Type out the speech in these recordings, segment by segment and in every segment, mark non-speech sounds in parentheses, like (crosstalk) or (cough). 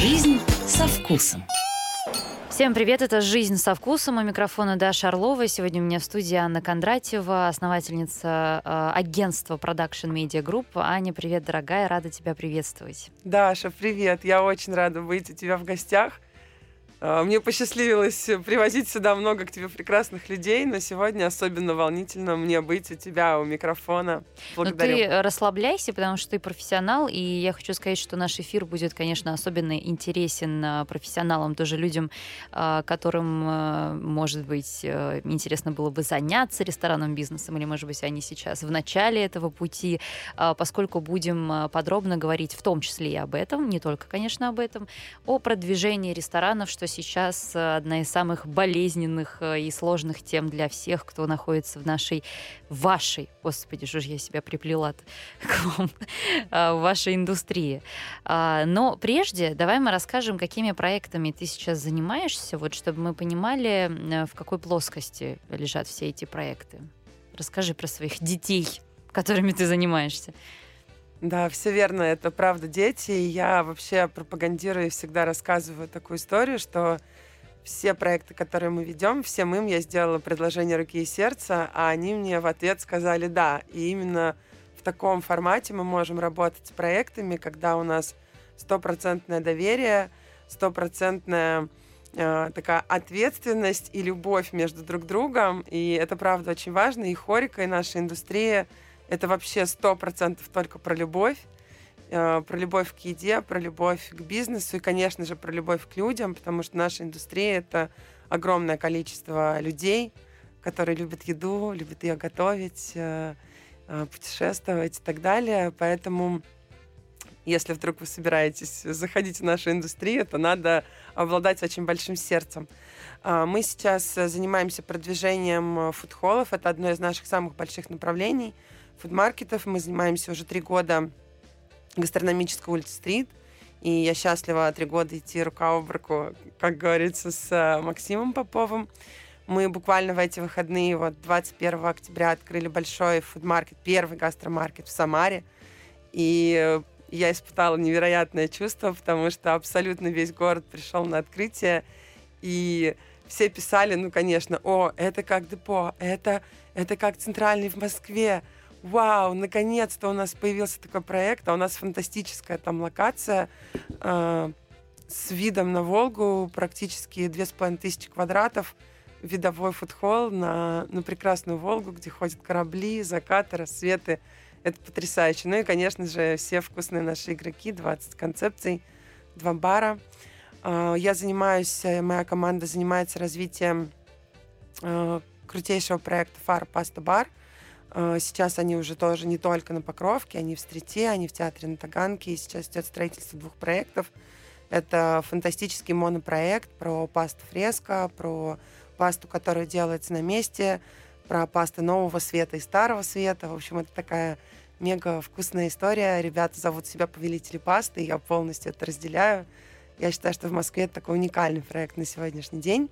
Жизнь со вкусом. Всем привет, это «Жизнь со вкусом». У микрофона Даша Орлова. Сегодня у меня в студии Анна Кондратьева, основательница э, агентства Production Media Group. Аня, привет, дорогая, рада тебя приветствовать. Даша, привет. Я очень рада быть у тебя в гостях. А, мне посчастливилось привозить сюда много к тебе прекрасных людей, но сегодня особенно волнительно мне быть у тебя у микрофона. Благодарю. Но ты расслабляйся, потому что ты профессионал, и я хочу сказать, что наш эфир будет, конечно, особенно интересен а, профессионалам, тоже людям, а, которым, может быть, э, интересно было бы заняться ресторанным бизнесом, или, может быть, они сейчас в начале этого пути, поскольку будем подробно говорить в том числе и об этом, не только, конечно, об этом, о продвижении ресторанов, что сейчас э, одна из самых болезненных э, и сложных тем для всех, кто находится в нашей, вашей, господи, что же я себя приплела (laughs) к вам, э, в вашей индустрии. А, но прежде давай мы расскажем, какими проектами ты сейчас занимаешься, вот чтобы мы понимали, в какой плоскости лежат все эти проекты. Расскажи про своих детей, которыми ты занимаешься. Да, все верно, это правда дети. И я вообще пропагандирую и всегда рассказываю такую историю, что все проекты, которые мы ведем, всем им я сделала предложение руки и сердца, а они мне в ответ сказали «да». И именно в таком формате мы можем работать с проектами, когда у нас стопроцентное доверие, стопроцентная э, такая ответственность и любовь между друг другом. И это, правда, очень важно. И хорика, и наша индустрия — это вообще сто процентов только про любовь, э, про любовь к еде, про любовь к бизнесу и, конечно же, про любовь к людям, потому что наша индустрия — это огромное количество людей, которые любят еду, любят ее готовить, э, э, путешествовать и так далее. Поэтому если вдруг вы собираетесь заходить в нашу индустрию, то надо обладать очень большим сердцем. Мы сейчас занимаемся продвижением фудхоллов. Это одно из наших самых больших направлений — фудмаркетов. Мы занимаемся уже три года гастрономической улицы Стрит. И я счастлива три года идти рука об руку, как говорится, с э, Максимом Поповым. Мы буквально в эти выходные, вот 21 октября, открыли большой фудмаркет, первый гастромаркет в Самаре. И я испытала невероятное чувство, потому что абсолютно весь город пришел на открытие. И все писали, ну, конечно, о, это как депо, это, это как центральный в Москве, вау, наконец-то у нас появился такой проект, а у нас фантастическая там локация э, с видом на Волгу, практически две с половиной тысячи квадратов, видовой фудхолл на, на прекрасную Волгу, где ходят корабли, закаты, рассветы. Это потрясающе. Ну и, конечно же, все вкусные наши игроки, 20 концепций, два бара. Э, я занимаюсь, моя команда занимается развитием э, крутейшего проекта Фар Паста Бар – а, сейчас они уже тоже не только на Покровке, они в Стрите, они в театре на Таганке. И сейчас идет строительство двух проектов. Это фантастический монопроект про пасту фреска, про пасту, которая делается на месте, про пасты нового света и старого света. В общем, это такая мега вкусная история. Ребята зовут себя повелители пасты, я полностью это разделяю. Я считаю, что в Москве это такой уникальный проект на сегодняшний день.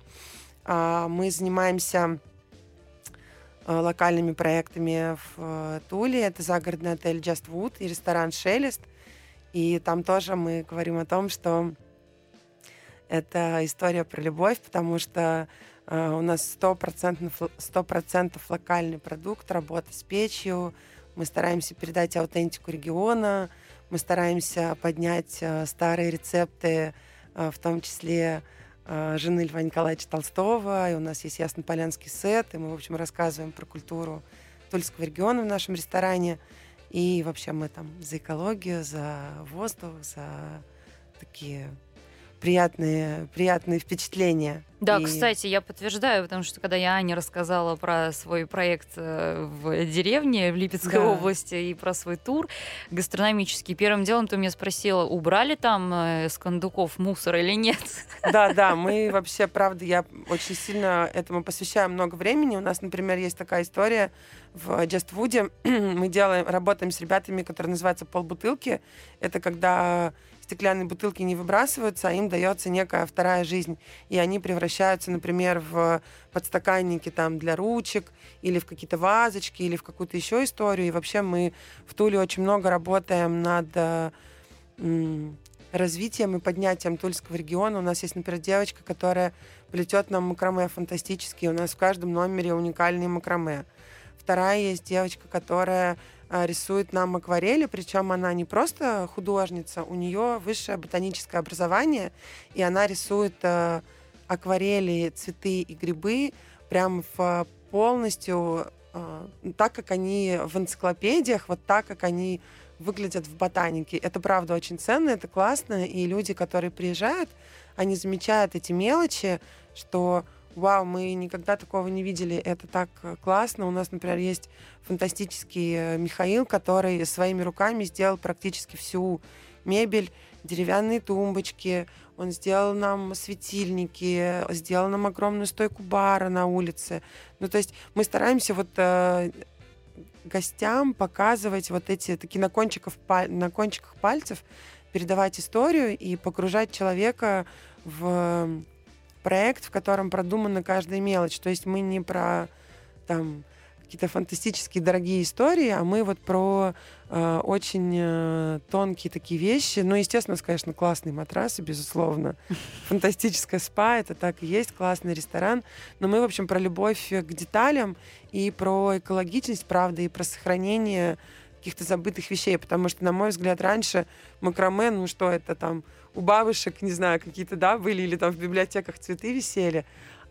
А, мы занимаемся локальными проектами в э, Туле. Это загородный отель Just Wood и ресторан Шелест. И там тоже мы говорим о том, что это история про любовь, потому что э, у нас стопроцентно 100% локальный продукт, работа с печью. Мы стараемся передать аутентику региона, мы стараемся поднять э, старые рецепты, э, в том числе жены Льва Николаевича Толстого, и у нас есть Яснополянский сет, и мы, в общем, рассказываем про культуру Тульского региона в нашем ресторане. И вообще мы там за экологию, за воздух, за такие приятные, приятные впечатления. Да, и... кстати, я подтверждаю, потому что когда я Ане рассказала про свой проект э, в деревне в Липецкой да. области и про свой тур гастрономический, первым делом ты меня спросила, убрали там э, с кондуков мусор или нет? Да, да, (laughs) мы вообще, правда, я очень сильно этому посвящаю много времени. У нас, например, есть такая история в Джаствуде. (clears throat) Мы делаем, работаем с ребятами, которые называются полбутылки. Это когда стеклянные бутылки не выбрасываются, а им дается некая вторая жизнь. И они превращаются, например, в подстаканники там для ручек, или в какие-то вазочки, или в какую-то еще историю. И вообще мы в Туле очень много работаем над развитием и поднятием Тульского региона. У нас есть, например, девочка, которая плетет нам макраме фантастически. У нас в каждом номере уникальные макраме. Вторая есть девочка, которая рисует нам акварели, причем она не просто художница, у нее высшее ботаническое образование, и она рисует а, акварели, цветы и грибы прям в полностью а, так, как они в энциклопедиях, вот так, как они выглядят в ботанике. Это правда очень ценно, это классно, и люди, которые приезжают, они замечают эти мелочи, что вау, мы никогда такого не видели, это так классно. У нас, например, есть фантастический э, Михаил, который своими руками сделал практически всю мебель, деревянные тумбочки, он сделал нам светильники, сделал нам огромную стойку бара на улице. Ну, то есть мы стараемся вот э, гостям показывать вот эти такие на, кончиках, на кончиках пальцев, передавать историю и погружать человека в проект, в котором продумана каждая мелочь. То есть мы не про там какие-то фантастические дорогие истории, а мы вот про э, очень э, тонкие такие вещи. Ну, естественно, конечно, классные матрасы, безусловно. (laughs) Фантастическая спа, это так и есть, классный ресторан. Но мы, в общем, про любовь к деталям и про экологичность, правда, и про сохранение каких-то забытых вещей, потому что, на мой взгляд, раньше макраме, ну что это там, у бабушек, не знаю, какие-то, да, были, или там в библиотеках цветы висели,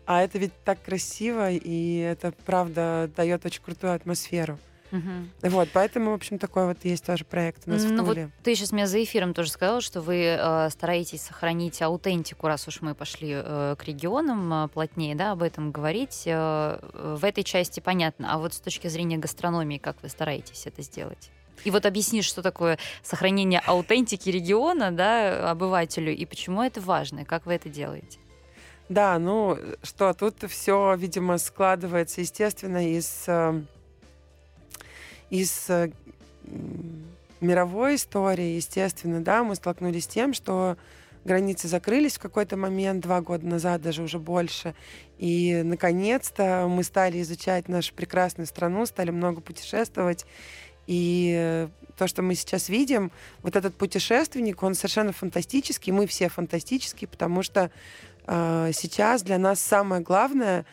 а это ведь так красиво, и это, правда, дает очень крутую атмосферу. Угу. Вот, поэтому, в общем, такой вот есть тоже проект у нас ну, в Туле. Вот ты сейчас мне за эфиром тоже сказала, что вы э, стараетесь сохранить аутентику, раз уж мы пошли э, к регионам э, плотнее, да, об этом говорить. Э, в этой части понятно. А вот с точки зрения гастрономии, как вы стараетесь это сделать? И вот объясни, что такое сохранение аутентики региона, да, обывателю, и почему это важно, и как вы это делаете? Да, ну что, тут все, видимо, складывается, естественно, из, э, из э, мировой истории, естественно, да, мы столкнулись с тем, что границы закрылись в какой-то момент, два года назад, даже уже больше. И, наконец-то, мы стали изучать нашу прекрасную страну, стали много путешествовать. И то, что мы сейчас видим, вот этот путешественник, он совершенно фантастический, мы все фантастические, потому что э, сейчас для нас самое главное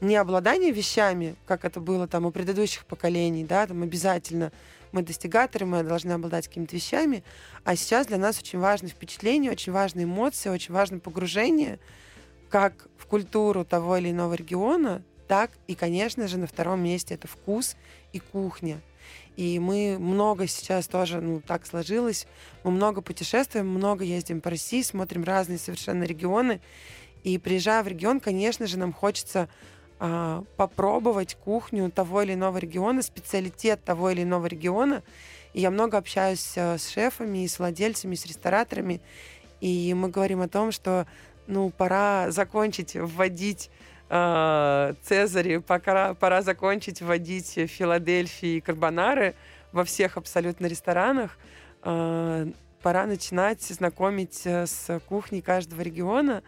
не обладание вещами, как это было там у предыдущих поколений, да, там обязательно мы достигаторы, мы должны обладать какими-то вещами, а сейчас для нас очень важны впечатления, очень важны эмоции, очень важно погружение как в культуру того или иного региона, так и, конечно же, на втором месте это вкус и кухня. И мы много сейчас тоже, ну, так сложилось. Мы много путешествуем, много ездим по России, смотрим разные совершенно регионы. И приезжая в регион, конечно же, нам хочется а, попробовать кухню того или иного региона, специалитет того или иного региона. И я много общаюсь а, с шефами, с владельцами, с рестораторами. И мы говорим о том, что ну, пора закончить вводить э, Цезаре, пора, пора закончить вводить Филадельфии и карбонары во всех абсолютно ресторанах. Э, пора начинать знакомить э, с кухней каждого региона.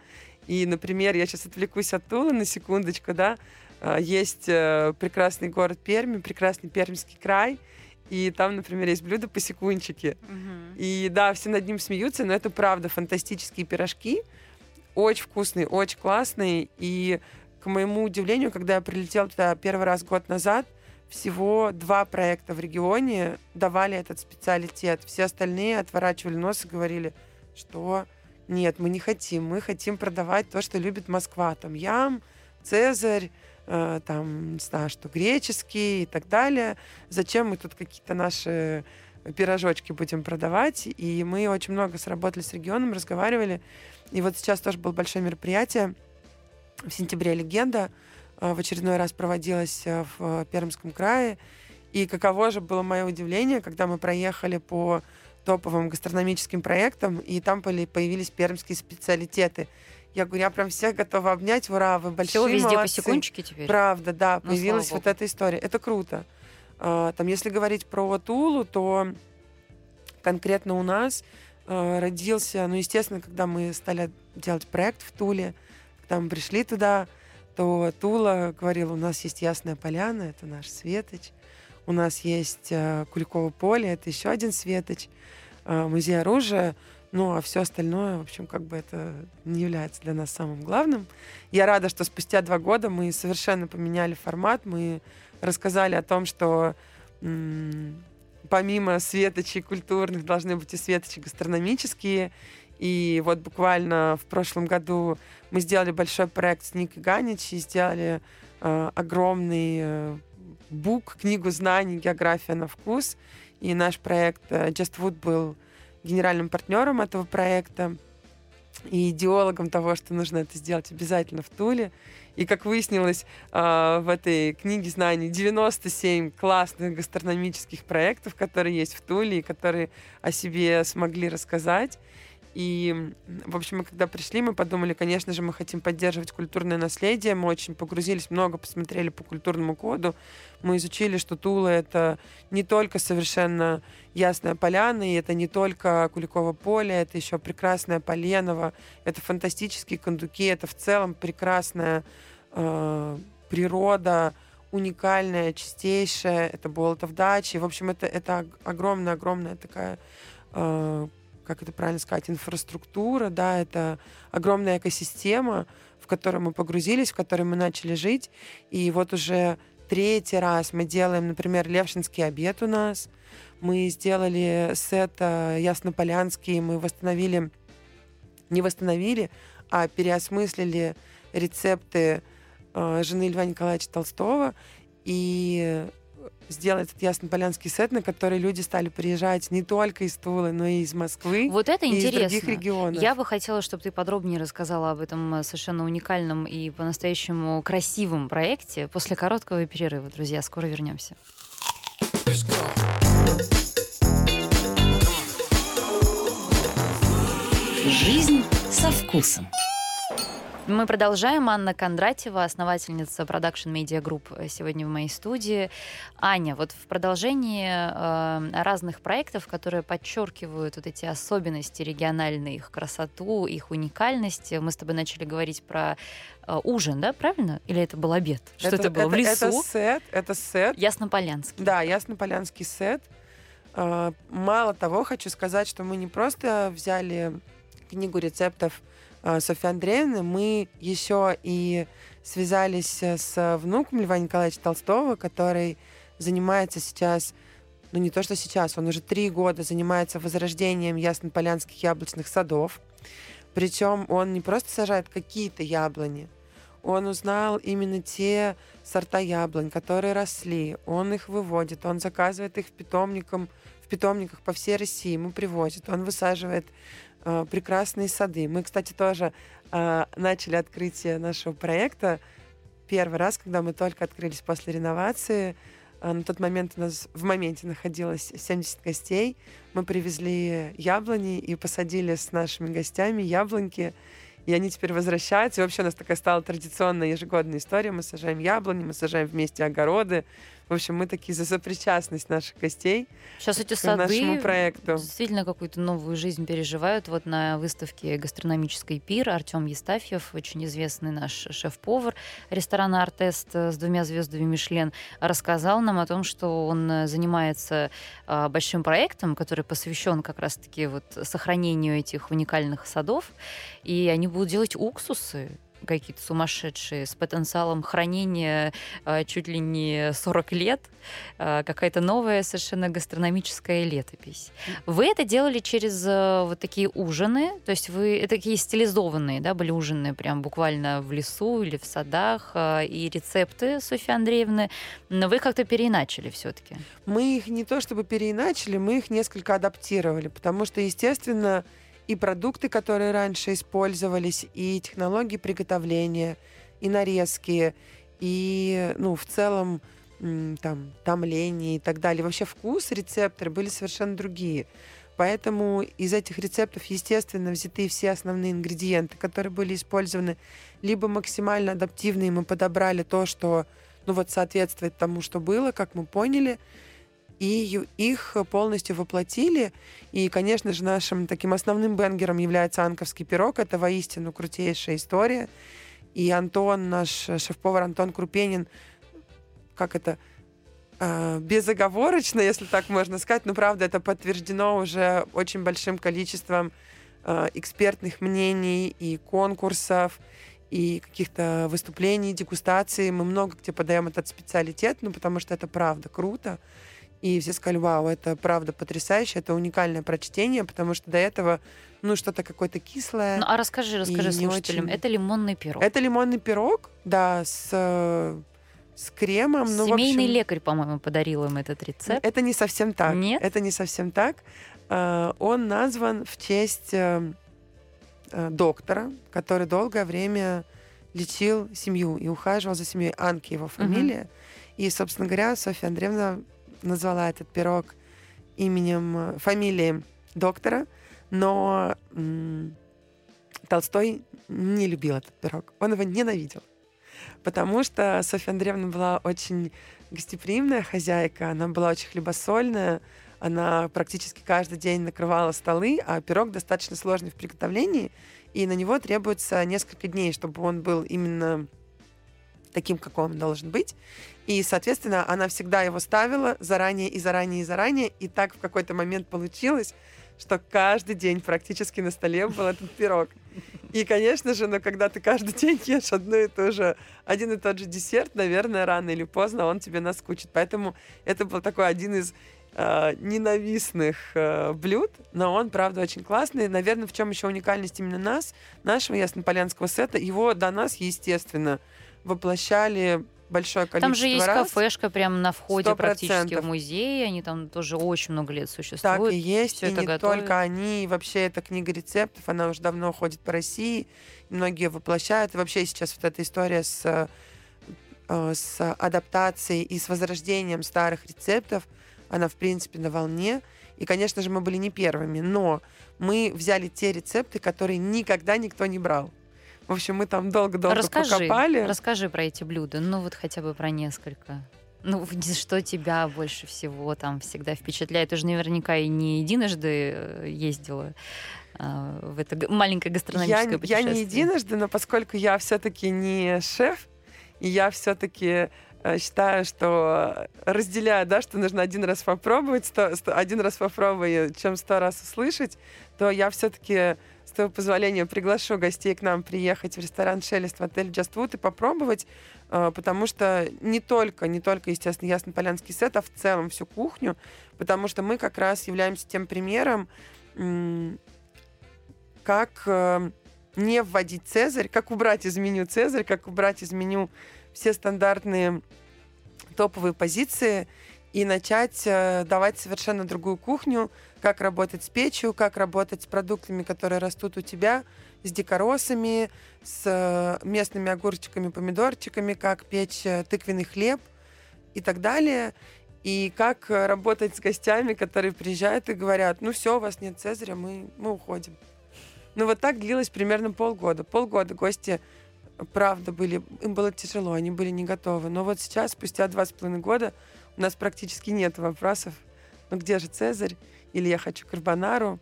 И, например, я сейчас отвлекусь от Тулы на секундочку, да, э, есть э, прекрасный город Перми, прекрасный Пермский край, и там, например, есть блюдо посекунчики. Угу. И да, все над ним смеются, но это правда фантастические пирожки, очень вкусные, очень классные, и к моему удивлению, когда я прилетела туда первый раз год назад, всего два проекта в регионе давали этот специалитет. Все остальные отворачивали нос и говорили, что нет, мы не хотим, мы хотим продавать то, что любит Москва. Там ям, Цезарь, э, там, не знаю, что греческий и так далее. Зачем мы тут какие-то наши пирожочки будем продавать? И мы очень много сработали с регионом, разговаривали. И вот сейчас тоже было большое мероприятие в сентябре «Легенда» э, в очередной раз проводилась э, в Пермском крае. И каково же было мое удивление, когда мы проехали по топовым гастрономическим проектам, и там появились пермские специалитеты. Я говорю, я прям всех готова обнять, ура, вы большие Все везде молодцы. посекунчики теперь. Правда, да, ну, появилась вот эта история. Это круто. А, там, если говорить про Тулу, то конкретно у нас э, родился, ну, естественно, когда мы стали делать проект в Туле, мы пришли туда, то Тула говорила, у нас есть Ясная Поляна, это наш Светоч, у нас есть э, Куликово поле, это еще один Светоч, э, музей оружия. Ну, а все остальное, в общем, как бы это не является для нас самым главным. Я рада, что спустя два года мы совершенно поменяли формат, мы рассказали о том, что м- помимо светочей культурных должны быть и светочи гастрономические. И вот буквально в прошлом году мы сделали большой проект с Никой Ганич и сделали э, огромный э, бук, книгу знаний «География на вкус». И наш проект э, Just Food был генеральным партнером этого проекта и идеологом того, что нужно это сделать обязательно в Туле. И, как выяснилось, а, в этой книге знаний 97 классных гастрономических проектов, которые есть в Туле и которые о себе смогли рассказать. И, в общем, мы когда пришли, мы подумали, конечно же, мы хотим поддерживать культурное наследие. Мы очень погрузились, много посмотрели по культурному коду. Мы изучили, что Тула — это не только совершенно Ясная Поляна, и это не только Куликово поле, это еще прекрасная Поленова, это фантастические кондуки, это в целом прекрасная э, природа, уникальная, чистейшая, это Болотов дачи. В общем, это, это огромная-огромная такая э, как это правильно сказать, инфраструктура, да, это огромная экосистема, в которую мы погрузились, в которой мы начали жить. И вот уже третий раз мы делаем, например, Левшинский обед у нас. Мы сделали сет э, Яснополянский, мы восстановили, не восстановили, а переосмыслили рецепты э, жены Льва Николаевича Толстого. И сделать этот яснополянский сет, на который люди стали приезжать не только из Тулы, но и из Москвы. Вот это и интересно. из других регионов. Я бы хотела, чтобы ты подробнее рассказала об этом э, совершенно уникальном и по-настоящему красивом проекте после короткого перерыва. Друзья, скоро вернемся. Жизнь со вкусом. Мы продолжаем. Анна Кондратьева, основательница Production Media Group, сегодня в моей студии. Аня, вот в продолжении э, разных проектов, которые подчеркивают вот эти особенности региональные, их красоту, их уникальность, мы с тобой начали говорить про э, ужин, да, правильно? Или это был обед? Что это, это было? Это, в лесу? Это сет, это сет. Яснополянский. Да, Яснополянский сет. Э, мало того, хочу сказать, что мы не просто взяли книгу рецептов а, Софьи Андреевны, мы еще и связались с внуком Льва Николаевича Толстого, который занимается сейчас, ну не то что сейчас, он уже три года занимается возрождением яснополянских яблочных садов. Причем он не просто сажает какие-то яблони, он узнал именно те сорта яблонь, которые росли, он их выводит, он заказывает их в, питомникам, в питомниках по всей России, ему привозит, он высаживает э, прекрасные сады. Мы, кстати, тоже э, начали открытие нашего проекта первый раз, когда мы только открылись после реновации. Э, на тот момент у нас в моменте находилось 70 гостей. Мы привезли яблони и посадили с нашими гостями яблоньки. И они теперь возвращаются. И вообще у нас такая стала традиционная ежегодная история. Мы сажаем яблони, мы сажаем вместе огороды. В общем, мы такие за сопричастность наших гостей Сейчас эти к сады нашему проекту. действительно какую-то новую жизнь переживают. Вот на выставке гастрономической пир Артем Естафьев, очень известный наш шеф-повар ресторана «Артест» с двумя звездами Мишлен, рассказал нам о том, что он занимается а, большим проектом, который посвящен как раз-таки вот сохранению этих уникальных садов. И они будут делать уксусы какие-то сумасшедшие, с потенциалом хранения э, чуть ли не 40 лет, э, какая-то новая совершенно гастрономическая летопись. Вы это делали через э, вот такие ужины, то есть вы это такие стилизованные, да, были ужины прям буквально в лесу или в садах, э, и рецепты Софьи Андреевны, но вы как-то переиначили все-таки. Мы их не то чтобы переиначили, мы их несколько адаптировали, потому что, естественно, и продукты, которые раньше использовались, и технологии приготовления, и нарезки, и, ну, в целом, там, томление и так далее. Вообще вкус, рецепторы были совершенно другие. Поэтому из этих рецептов, естественно, взяты все основные ингредиенты, которые были использованы, либо максимально адаптивные, мы подобрали то, что ну вот соответствует тому, что было, как мы поняли, и их полностью воплотили. И, конечно же, нашим таким основным бенгером является анковский пирог. Это воистину крутейшая история. И Антон, наш шеф-повар Антон Крупенин, как это, э, безоговорочно, если так можно сказать, но правда это подтверждено уже очень большим количеством э, экспертных мнений и конкурсов, и каких-то выступлений, дегустаций. Мы много где подаем этот специалитет, ну, потому что это правда круто. И все сказали, вау, это правда потрясающе, это уникальное прочтение, потому что до этого, ну, что-то какое-то кислое. Ну, а расскажи, расскажи слушателям, очень... это лимонный пирог. Это лимонный пирог, да, с, с кремом. Ну, Семейный общем... лекарь, по-моему, подарил им этот рецепт. Это не совсем так. Нет? Это не совсем так. А, он назван в честь э, э, доктора, который долгое время лечил семью и ухаживал за семьей. Анки его фамилия. Угу. И, собственно говоря, Софья Андреевна назвала этот пирог именем, э, фамилией доктора, но м- Толстой не любил этот пирог. Он его ненавидел. Потому что Софья Андреевна была очень гостеприимная хозяйка, она была очень хлебосольная, она практически каждый день накрывала столы, а пирог достаточно сложный в приготовлении, и на него требуется несколько дней, чтобы он был именно таким, какой он должен быть. И, соответственно, она всегда его ставила заранее и заранее и заранее. И так в какой-то момент получилось, что каждый день практически на столе был этот пирог. И, конечно же, но когда ты каждый день ешь одно и то же, один и тот же десерт, наверное, рано или поздно он тебе наскучит. Поэтому это был такой один из э, ненавистных э, блюд, но он, правда, очень классный. Наверное, в чем еще уникальность именно нас, нашего яснополянского сета, его до нас, естественно, воплощали большое количество Там же есть раз. кафешка прямо на входе 100%. практически в музее. Они там тоже очень много лет существуют. Так и есть. И это не готовят. только они. И вообще эта книга рецептов, она уже давно ходит по России. Многие воплощают. И вообще сейчас вот эта история с, э, с адаптацией и с возрождением старых рецептов, она, в принципе, на волне. И, конечно же, мы были не первыми. Но мы взяли те рецепты, которые никогда никто не брал. В общем, мы там долго-долго расскажи, покопали. Расскажи про эти блюда, ну вот хотя бы про несколько. Ну, (laughs) что тебя больше всего там всегда впечатляет? Ты же наверняка и не единожды э, ездила а, в это маленькое гастрономическое я, путешествие. Я не единожды, но поскольку я все-таки не шеф, и я все-таки считаю, что разделяю, да, что нужно один раз попробовать, сто, сто, один раз попробовать, чем сто раз услышать, то я все-таки твоего позволения, приглашу гостей к нам приехать в ресторан «Шелест» в отель «Just Food» и попробовать, э, потому что не только, не только, естественно, ясно-полянский сет, а в целом всю кухню, потому что мы как раз являемся тем примером, как э, не вводить Цезарь, как убрать из меню Цезарь, как убрать из меню все стандартные топовые позиции и начать э, давать совершенно другую кухню, как работать с печью, как работать с продуктами, которые растут у тебя, с дикоросами, с э, местными огурчиками, помидорчиками, как печь э, тыквенный хлеб и так далее. И как работать с гостями, которые приезжают и говорят, ну все, у вас нет Цезаря, мы, мы уходим. Ну вот так длилось примерно полгода. Полгода гости, правда, были, им было тяжело, они были не готовы. Но вот сейчас, спустя два с половиной года, у нас практически нет вопросов, ну где же Цезарь? Или я хочу карбонару.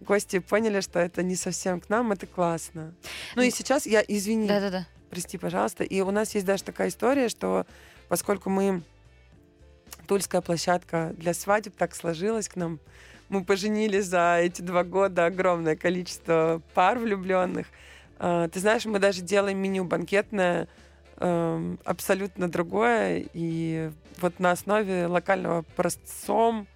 Гости поняли, что это не совсем к нам, это классно. Ну и сейчас я, извини, Да-да-да. прости, пожалуйста, и у нас есть даже такая история, что поскольку мы тульская площадка для свадеб так сложилось к нам, мы поженили за эти два года огромное количество пар влюбленных. А, ты знаешь, мы даже делаем меню банкетное Эм, абсолютно другое. И вот на основе локального простцом,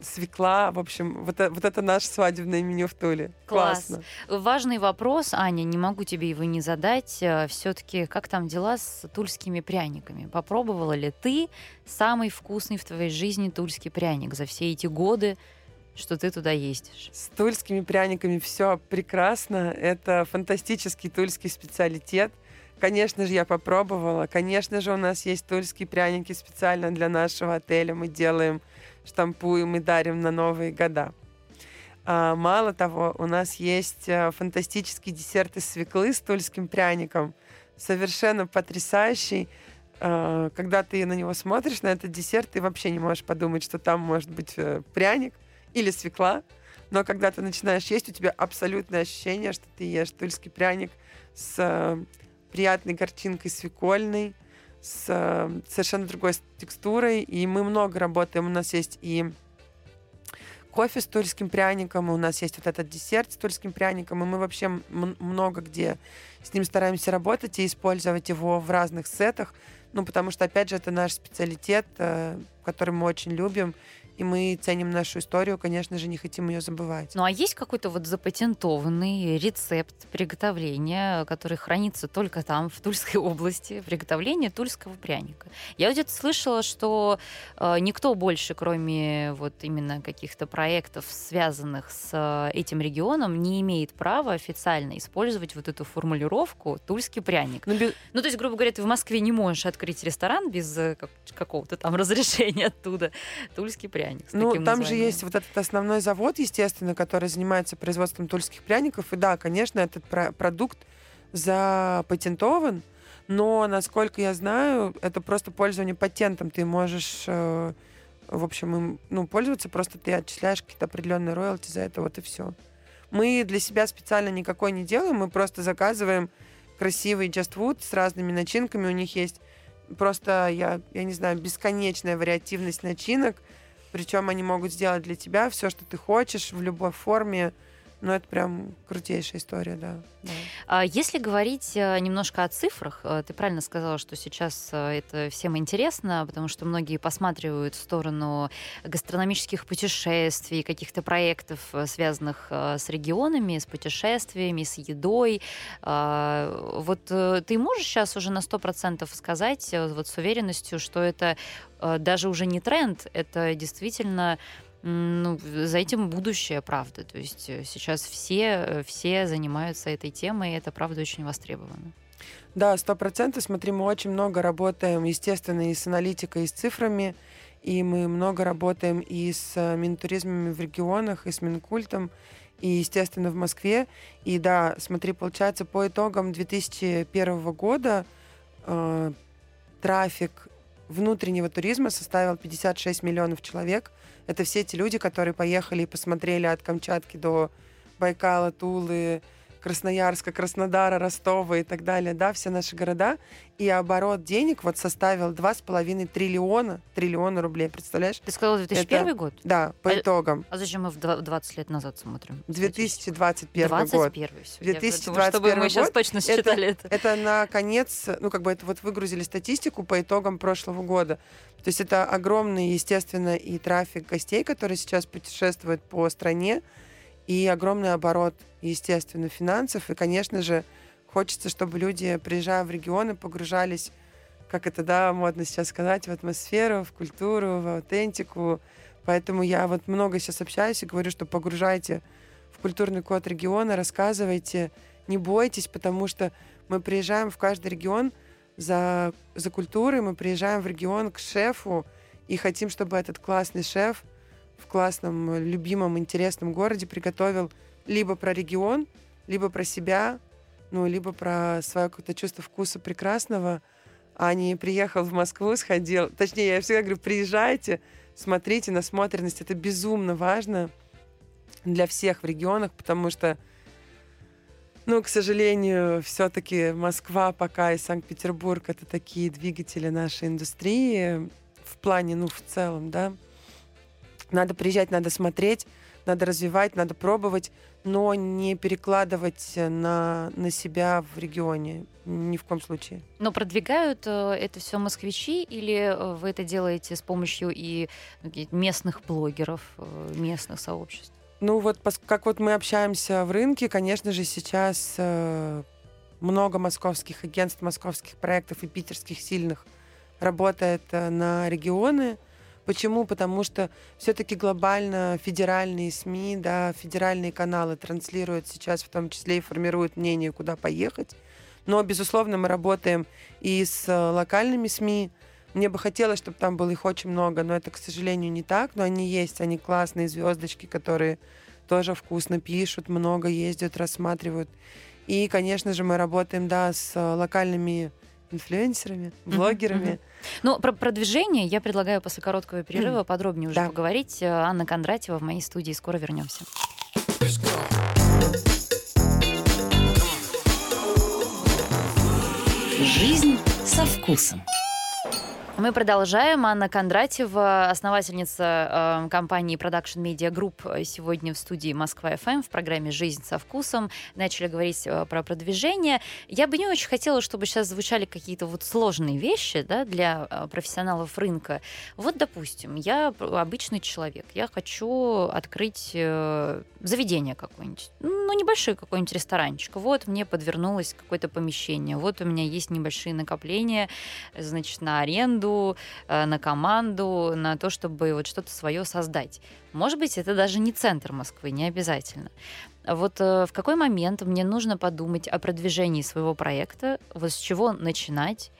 свекла, в общем, вот, это, вот это наше свадебное меню в Туле. Класс. Классно. Важный вопрос, Аня, не могу тебе его не задать. Э, Все-таки как там дела с тульскими пряниками? Попробовала ли ты самый вкусный в твоей жизни тульский пряник за все эти годы? Что ты туда ездишь. С тульскими пряниками все прекрасно. Это фантастический тульский специалитет. Конечно же, я попробовала. Конечно же, у нас есть тульские пряники специально для нашего отеля. Мы делаем, штампуем и дарим на новые года. А, мало того, у нас есть а, фантастический десерт из свеклы с тульским пряником. Совершенно потрясающий. А, когда ты на него смотришь, на этот десерт, ты вообще не можешь подумать, что там может быть э, пряник или свекла. Но когда ты начинаешь есть, у тебя абсолютное ощущение, что ты ешь тульский пряник с приятной горчинкой свекольной, с э, совершенно другой текстурой. И мы много работаем. У нас есть и кофе с тульским пряником, у нас есть вот этот десерт с тульским пряником, и мы вообще много где с ним стараемся работать и использовать его в разных сетах, ну, потому что, опять же, это наш специалитет, э, который мы очень любим, и мы ценим нашу историю, конечно же, не хотим ее забывать. Ну а есть какой-то вот запатентованный рецепт приготовления, который хранится только там, в Тульской области, приготовления тульского пряника? Я где-то слышала, что э, никто больше, кроме вот именно каких-то проектов, связанных с э, этим регионом, не имеет права официально использовать вот эту формулировку «тульский пряник». Ну, без... ну то есть, грубо говоря, ты в Москве не можешь открыть ресторан без э, какого-то там (laughs) разрешения оттуда. Тульский пряник пряник. ну, там названием. же есть вот этот основной завод, естественно, который занимается производством тульских пряников. И да, конечно, этот про- продукт запатентован, но, насколько я знаю, это просто пользование патентом. Ты можешь, э, в общем, им, ну, пользоваться, просто ты отчисляешь какие-то определенные роялти за это, вот и все. Мы для себя специально никакой не делаем, мы просто заказываем красивый Just Wood с разными начинками. У них есть просто, я, я не знаю, бесконечная вариативность начинок. Причем они могут сделать для тебя все, что ты хочешь, в любой форме. Ну, это прям крутейшая история, да. да. А если говорить э, немножко о цифрах, э, ты правильно сказала, что сейчас э, это всем интересно, потому что многие посматривают в сторону гастрономических путешествий, каких-то проектов, связанных с регионами, с путешествиями, с едой. А, вот ты можешь сейчас уже на 100% сказать вот с уверенностью, что это даже уже не тренд, это действительно ну, за этим будущее, правда. То есть э, сейчас все, э, все занимаются этой темой, и это, правда, очень востребовано. Да, сто процентов. Смотри, мы очень много работаем, естественно, и с аналитикой, и с цифрами, и мы много работаем и с э, Минтуризмами в регионах, и с Минкультом, и, естественно, в Москве. И да, смотри, получается, по итогам 2001 года э, трафик внутреннего туризма составил 56 миллионов человек – это все те люди, которые поехали и посмотрели от Камчатки до Байкала, Тулы, Красноярска, Краснодара, Ростова и так далее, да, все наши города. И оборот денег вот составил 2,5 триллиона, триллиона рублей, представляешь? Ты сказал 2001 Это, год? Да, по а, итогам. А зачем мы в 20 лет назад смотрим? 2021 год. 2021 2021 чтобы мы сейчас точно считали это. Это, это на конец, ну как бы это вот выгрузили статистику по итогам прошлого года. То есть это огромный, естественно, и трафик гостей, которые сейчас путешествуют по стране, и огромный оборот, естественно, финансов. И, конечно же, хочется, чтобы люди, приезжая в регионы, погружались, как это, да, модно сейчас сказать, в атмосферу, в культуру, в аутентику. Поэтому я вот много сейчас общаюсь и говорю, что погружайте в культурный код региона, рассказывайте, не бойтесь, потому что мы приезжаем в каждый регион за, за культурой, мы приезжаем в регион к шефу и хотим, чтобы этот классный шеф в классном, любимом, интересном городе приготовил либо про регион, либо про себя, ну, либо про свое какое-то чувство вкуса прекрасного, а не приехал в Москву, сходил. Точнее, я всегда говорю, приезжайте, смотрите, насмотренность. Это безумно важно для всех в регионах, потому что, ну, к сожалению, все-таки Москва пока и Санкт-Петербург это такие двигатели нашей индустрии в плане, ну, в целом, да. Надо приезжать, надо смотреть, надо развивать, надо пробовать, но не перекладывать на, на себя в регионе ни в коем случае. Но продвигают э, это все москвичи или э, вы это делаете с помощью и ну, местных блогеров, э, местных сообществ? Ну вот как вот мы общаемся в рынке, конечно же, сейчас много московских агентств, московских проектов и питерских сильных работает на регионы. Почему? Потому что все-таки глобально федеральные СМИ, да, федеральные каналы транслируют сейчас в том числе и формируют мнение, куда поехать. Но, безусловно, мы работаем и с э, локальными СМИ. Мне бы хотелось, чтобы там было их очень много, но это, к сожалению, не так. Но они есть, они классные звездочки, которые тоже вкусно пишут, много ездят, рассматривают. И, конечно же, мы работаем, да, с э, локальными инфлюенсерами, блогерами. Mm-hmm. Ну, про продвижение я предлагаю после короткого перерыва подробнее уже да. поговорить. Э, Анна Кондратьева в моей студии. Скоро вернемся. Жизнь со вкусом. Мы продолжаем. Анна Кондратьева, основательница э, компании Production Media Group, сегодня в студии Москва FM в программе «Жизнь со вкусом». Начали говорить э, про продвижение. Я бы не очень хотела, чтобы сейчас звучали какие-то вот сложные вещи да, для э, профессионалов рынка. Вот, допустим, я обычный человек. Я хочу открыть э, заведение какое-нибудь. Ну, небольшой какой-нибудь ресторанчик. Вот мне подвернулось какое-то помещение. Вот у меня есть небольшие накопления, значит, на аренду э, на команду, на то, чтобы вот что-то свое создать. Может быть, это даже не центр Москвы, не обязательно. Вот э, в какой момент мне нужно подумать о продвижении своего проекта, вот с чего начинать,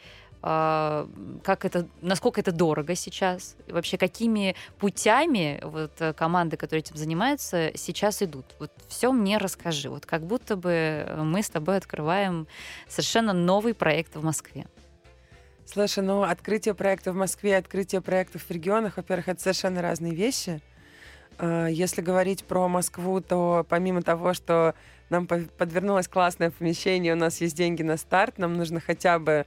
как это, насколько это дорого сейчас, и вообще какими путями вот э, команды, которые этим занимаются, сейчас идут. Вот все мне расскажи. Вот как будто бы мы с тобой открываем совершенно новый проект в Москве. Слушай, ну открытие проекта в Москве открытие проектов в регионах, во-первых, это совершенно разные вещи. А, если говорить про Москву, то помимо того, что нам подвернулось классное помещение, у нас есть деньги на старт, нам нужно хотя бы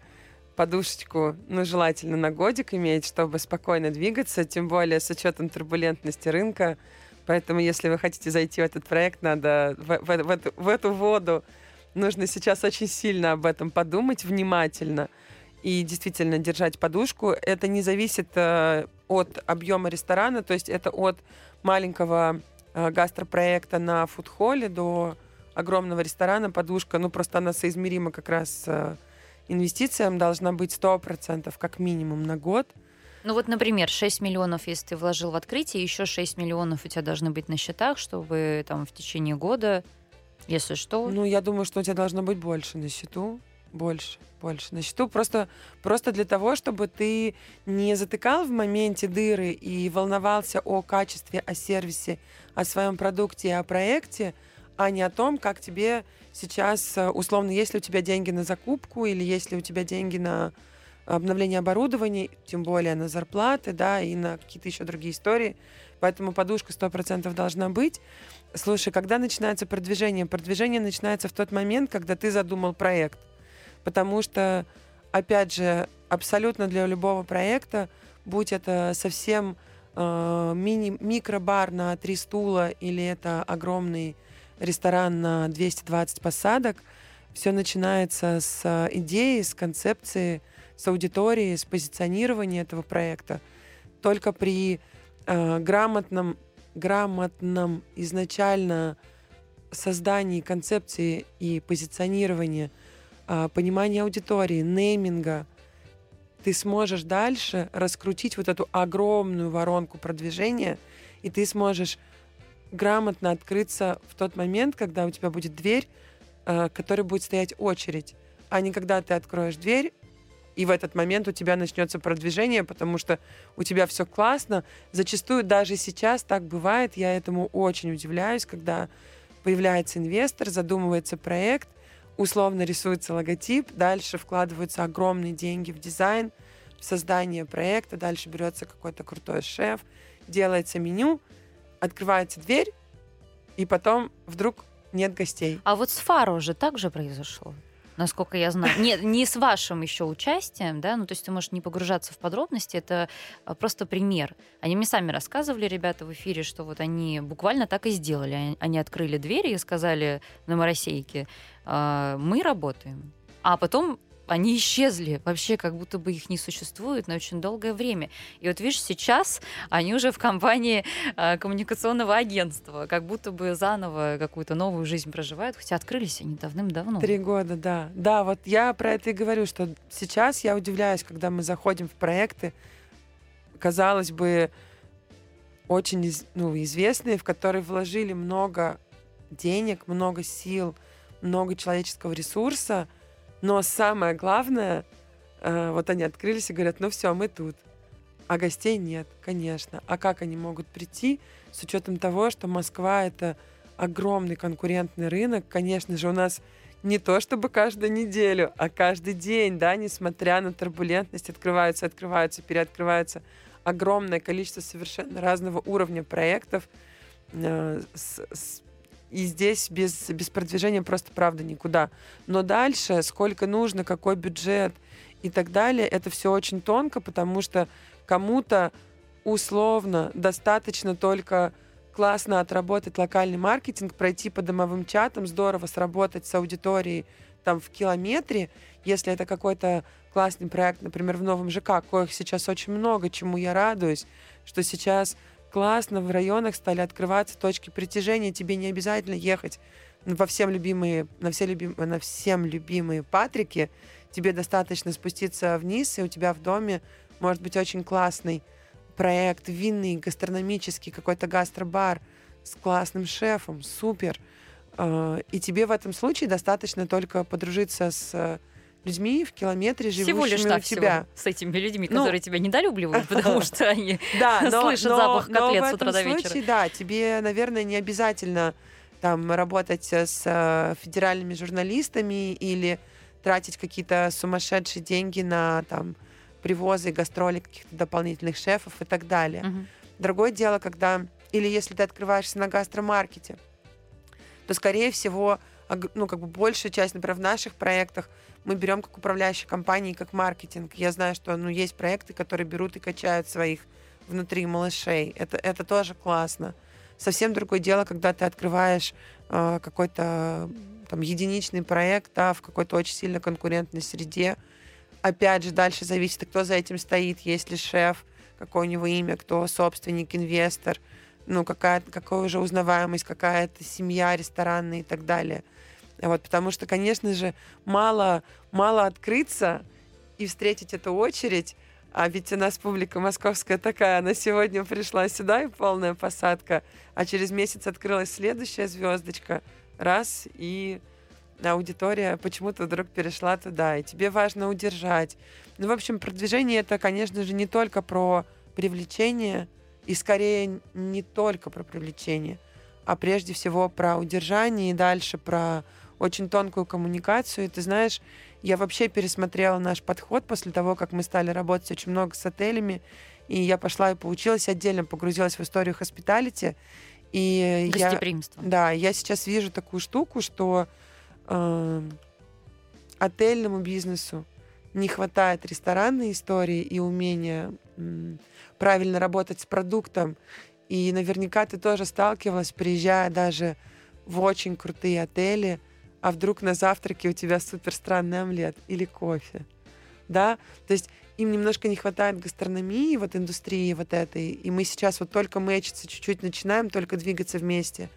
подушечку, ну, желательно на годик иметь, чтобы спокойно двигаться, тем более с учетом турбулентности рынка. Поэтому, если вы хотите зайти в этот проект, надо в, в, в, эту, в эту воду, нужно сейчас очень сильно об этом подумать внимательно – и действительно держать подушку. Это не зависит э, от объема ресторана, то есть это от маленького э, гастропроекта на фудхолле до огромного ресторана подушка, ну просто она соизмерима как раз э, инвестициям, должна быть 100% как минимум на год. Ну вот, например, 6 миллионов, если ты вложил в открытие, еще 6 миллионов у тебя должны быть на счетах, чтобы там в течение года, если что... Ну, я думаю, что у тебя должно быть больше на счету. Больше, больше на счету. Просто, просто для того, чтобы ты не затыкал в моменте дыры и волновался о качестве, о сервисе, о своем продукте и о проекте, а не о том, как тебе сейчас, э, условно, есть ли у тебя деньги на закупку или есть ли у тебя деньги на обновление оборудования, тем более на зарплаты, да, и на какие-то еще другие истории. Поэтому подушка 100% должна быть. Слушай, когда начинается продвижение? Продвижение начинается в тот момент, когда ты задумал проект потому что, опять же, абсолютно для любого проекта, будь это совсем э, мини микробар на три стула или это огромный ресторан на 220 посадок, все начинается с идеи, с концепции, с аудитории, с позиционирования этого проекта. Только при э, грамотном, грамотном изначально создании концепции и позиционирования – а, понимания аудитории, нейминга, ты сможешь дальше раскрутить вот эту огромную воронку продвижения, и ты сможешь грамотно открыться в тот момент, когда у тебя будет дверь, э, которой будет стоять очередь, а не когда ты откроешь дверь, и в этот момент у тебя начнется продвижение, потому что у тебя все классно. Зачастую даже сейчас так бывает, я этому очень удивляюсь, когда появляется инвестор, задумывается проект, условно рисуется логотип, дальше вкладываются огромные деньги в дизайн, в создание проекта, дальше берется какой-то крутой шеф, делается меню, открывается дверь, и потом вдруг нет гостей. А вот с Фаро уже так же произошло? насколько я знаю. (laughs) Нет, не с вашим еще участием, да, ну то есть ты можешь не погружаться в подробности, это а, просто пример. Они мне сами рассказывали, ребята, в эфире, что вот они буквально так и сделали. Они открыли двери и сказали на Моросейке, «А, мы работаем. А потом они исчезли, вообще как будто бы их не существует на очень долгое время. И вот видишь, сейчас они уже в компании э, коммуникационного агентства, как будто бы заново какую-то новую жизнь проживают, хотя открылись они давным-давно. Три года, да. Да, вот я про это и говорю, что сейчас я удивляюсь, когда мы заходим в проекты, казалось бы, очень ну, известные, в которые вложили много денег, много сил, много человеческого ресурса, но самое главное, э, вот они открылись и говорят, ну все, мы тут. А гостей нет, конечно. А как они могут прийти с учетом того, что Москва это огромный конкурентный рынок? Конечно же, у нас не то чтобы каждую неделю, а каждый день, да, несмотря на турбулентность, открываются, открываются, переоткрываются огромное количество совершенно разного уровня проектов э, с, с и здесь без, без продвижения просто правда никуда. Но дальше, сколько нужно, какой бюджет и так далее. Это все очень тонко, потому что кому-то условно достаточно только классно отработать локальный маркетинг, пройти по домовым чатам, здорово сработать с аудиторией там в километре, если это какой-то классный проект, например, в новом ЖК, коих сейчас очень много, чему я радуюсь, что сейчас классно в районах стали открываться точки притяжения, тебе не обязательно ехать во всем любимые, на, все любим, на всем любимые Патрики, тебе достаточно спуститься вниз, и у тебя в доме может быть очень классный проект винный, гастрономический, какой-то гастробар с классным шефом, супер. А, и тебе в этом случае достаточно только подружиться с людьми в километре, живущими всего лишь так у тебя. Всего, с этими людьми, ну, которые тебя недолюбливают, (laughs) потому что они (laughs) да, но, слышат но, запах котлет но с утра до вечера. случае, да, тебе, наверное, не обязательно там работать с э, федеральными журналистами или тратить какие-то сумасшедшие деньги на там привозы, гастроли каких-то дополнительных шефов и так далее. Мгм. Другое дело, когда или если ты открываешься на гастромаркете, то скорее всего, ну как бы большая часть, например, в наших проектах мы берем как управляющие компании, как маркетинг. Я знаю, что ну есть проекты, которые берут и качают своих внутри малышей. Это это тоже классно. Совсем другое дело, когда ты открываешь э, какой-то там единичный проект, да, в какой-то очень сильно конкурентной среде. Опять же, дальше зависит, кто за этим стоит, есть ли шеф, какое у него имя, кто собственник, инвестор, ну, какая, какая уже узнаваемость, какая-то семья ресторанная и так далее. Вот, потому что, конечно же, мало, мало открыться и встретить эту очередь, а ведь у нас публика московская такая, она сегодня пришла сюда и полная посадка, а через месяц открылась следующая звездочка, раз, и аудитория почему-то вдруг перешла туда, и тебе важно удержать. Ну, в общем, продвижение это, конечно же, не только про привлечение, и скорее не только про привлечение, а прежде всего про удержание и дальше про очень тонкую коммуникацию. И ты знаешь, я вообще пересмотрела наш подход после того, как мы стали работать очень много с отелями, и я пошла и поучилась отдельно, погрузилась в историю хоспиталити. И я, Гостеприимство. да, я сейчас вижу такую штуку, что э, отельному бизнесу не хватает ресторанной истории и умения м, правильно работать с продуктом. И наверняка ты тоже сталкивалась, приезжая даже в очень крутые отели, а вдруг на завтраке у тебя супер странный омлет или кофе. Да? То есть им немножко не хватает гастрономии, вот индустрии вот этой. И мы сейчас вот только мэчиться чуть-чуть начинаем, только двигаться вместе.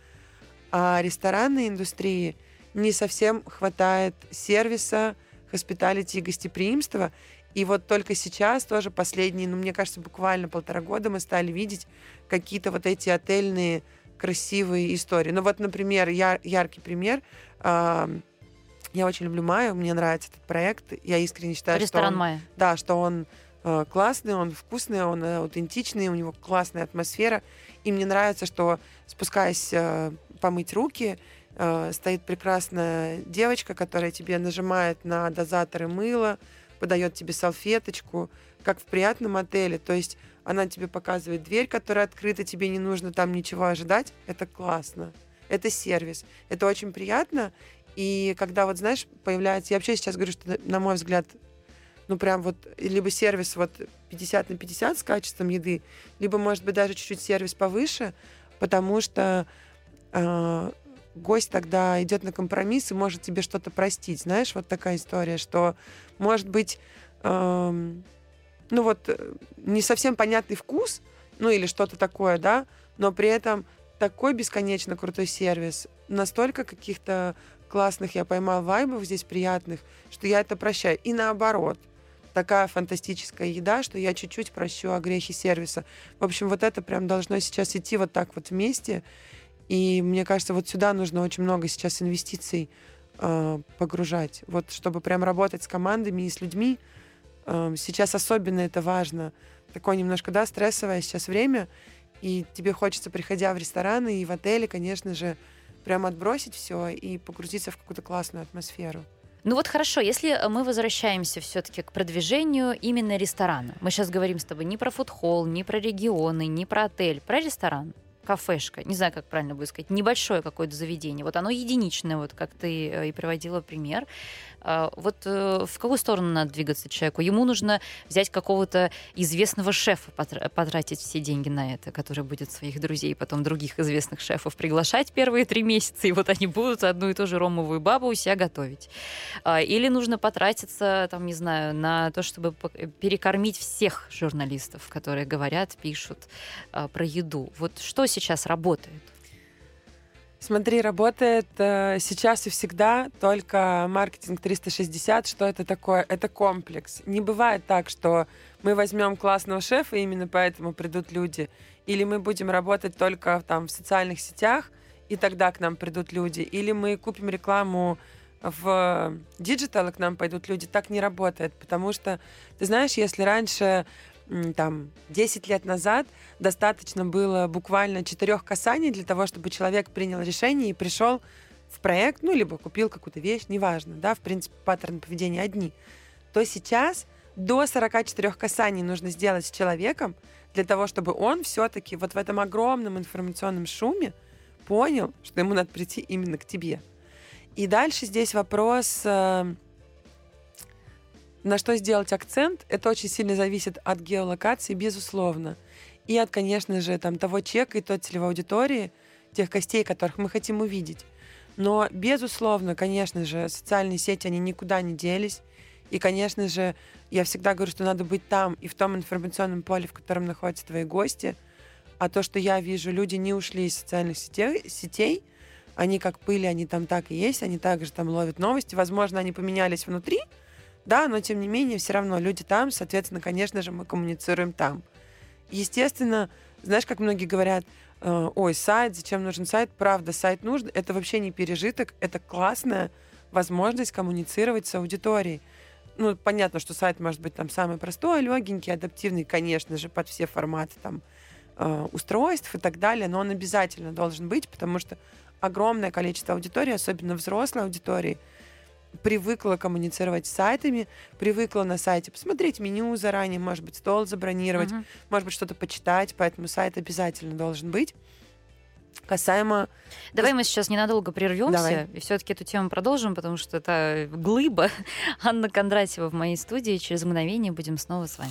А ресторанной индустрии не совсем хватает сервиса, хоспиталити и гостеприимства. И вот только сейчас, тоже последние, ну, мне кажется, буквально полтора года мы стали видеть какие-то вот эти отельные красивые истории. Ну вот, например, яр- яркий пример. Я очень люблю Майю, мне нравится этот проект. Я искренне считаю, что Ресторан он, Майя. да, что он э, классный, он вкусный, он э, аутентичный, у него классная атмосфера. И мне нравится, что спускаясь э, помыть руки, стоит прекрасная девочка, которая тебе нажимает на дозаторы мыла, подает тебе салфеточку, как в приятном отеле. То есть она тебе показывает дверь, которая открыта, тебе не нужно там ничего ожидать. Это классно. Это сервис. Это очень приятно. И когда вот, знаешь, появляется... Я вообще сейчас говорю, что, на- мой взгляд, ну прям вот либо сервис вот 50 на 50 с качеством еды, либо, может быть, даже чуть-чуть сервис повыше, потому что э, гость тогда идет на компромисс и может тебе что-то простить. Знаешь, вот такая история, что, может быть, эм, ну вот, э, не совсем понятный вкус, ну или что-то такое, да, но при этом такой бесконечно крутой сервис, настолько каких-то классных я поймал вайбов здесь приятных, что я это прощаю. И наоборот, такая фантастическая еда, что я чуть-чуть прощу о грехе сервиса. В общем, вот это прям должно сейчас идти вот так вот вместе. И мне кажется, вот сюда нужно очень много сейчас инвестиций э, погружать. Вот чтобы прям работать с командами и с людьми. Э, сейчас особенно это важно. Такое немножко, да, стрессовое сейчас время. И тебе хочется, приходя в рестораны и в отели, конечно же, прям отбросить все и погрузиться в какую-то классную атмосферу. Ну вот хорошо, если мы возвращаемся все-таки к продвижению именно ресторана. Мы сейчас говорим с тобой не про фудхолл, не про регионы, не про отель, про ресторан. Кафешка, не знаю, как правильно будет сказать, небольшое какое-то заведение, вот оно единичное, вот как ты э, и приводила пример, а, вот э, в какую сторону надо двигаться человеку? Ему нужно взять какого-то известного шефа, потратить все деньги на это, который будет своих друзей, потом других известных шефов приглашать первые три месяца, и вот они будут одну и ту же ромовую бабу у себя готовить. А, или нужно потратиться, там, не знаю, на то, чтобы перекормить всех журналистов, которые говорят, пишут а, про еду. Вот что сейчас работает? Смотри, работает э, сейчас и всегда только маркетинг 360. Что это такое? Это комплекс. Не бывает так, что мы возьмем классного шефа, и именно поэтому придут люди. Или мы будем работать только там в социальных сетях, и тогда к нам придут люди. Или мы купим рекламу в digital, и к нам пойдут люди. Так не работает, потому что, ты знаешь, если раньше там 10 лет назад достаточно было буквально четырех касаний для того, чтобы человек принял решение и пришел в проект, ну, либо купил какую-то вещь, неважно, да, в принципе, паттерн поведения одни, то сейчас до 44 касаний нужно сделать с человеком для того, чтобы он все-таки вот в этом огромном информационном шуме понял, что ему надо прийти именно к тебе. И дальше здесь вопрос э, на что сделать акцент, это очень сильно зависит от геолокации, безусловно. И от, конечно же, там, того чека и той целевой аудитории, тех костей, которых мы хотим увидеть. Но, безусловно, конечно же, социальные сети, они никуда не делись. И, конечно же, я всегда говорю, что надо быть там и в том информационном поле, в котором находятся твои гости. А то, что я вижу, люди не ушли из социальных сетей, сетей они как пыли, они там так и есть, они также там ловят новости. Возможно, они поменялись внутри, да, но тем не менее, все равно люди там, соответственно, конечно же, мы коммуницируем там. Естественно, знаешь, как многие говорят, э, ой, сайт, зачем нужен сайт? Правда, сайт нужен. Это вообще не пережиток, это классная возможность коммуницировать с аудиторией. Ну, понятно, что сайт может быть там самый простой, легенький, адаптивный, конечно же, под все форматы там э, устройств и так далее, но он обязательно должен быть, потому что огромное количество аудитории, особенно взрослой аудитории, привыкла коммуницировать с сайтами, привыкла на сайте посмотреть меню заранее, может быть, стол забронировать, угу. может быть, что-то почитать, поэтому сайт обязательно должен быть. Касаемо... Давай мы сейчас ненадолго прервемся Давай. и все-таки эту тему продолжим, потому что это глыба. (laughs) Анна Кондратьева в моей студии. Через мгновение будем снова с вами.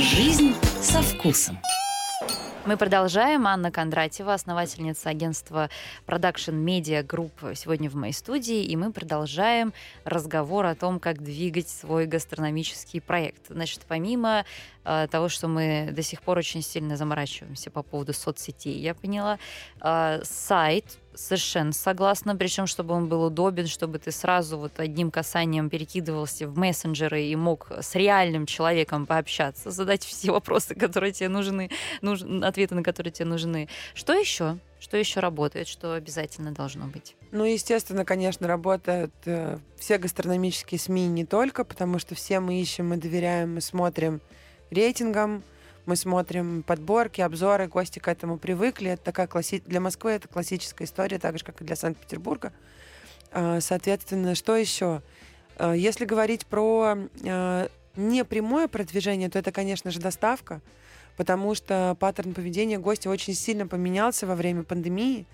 Жизнь со вкусом. Мы продолжаем. Анна Кондратьева, основательница агентства Production Media Group, сегодня в моей студии, и мы продолжаем разговор о том, как двигать свой гастрономический проект. Значит, помимо э, того, что мы до сих пор очень сильно заморачиваемся по поводу соцсетей, я поняла, э, сайт Совершенно согласна, причем чтобы он был удобен, чтобы ты сразу вот одним касанием перекидывался в мессенджеры и мог с реальным человеком пообщаться, задать все вопросы, которые тебе нужны, нуж, ответы на которые тебе нужны. Что еще? Что еще работает, что обязательно должно быть? Ну, естественно, конечно, работают э, все гастрономические СМИ не только, потому что все мы ищем, мы доверяем, мы смотрим рейтингам, мы смотрим подборки, обзоры, гости к этому привыкли. Это такая класси... Для Москвы это классическая история, так же, как и для Санкт-Петербурга. А, соответственно, что еще? А, если говорить про а, непрямое продвижение, то это, конечно же, доставка, потому что паттерн поведения гостя очень сильно поменялся во время пандемии.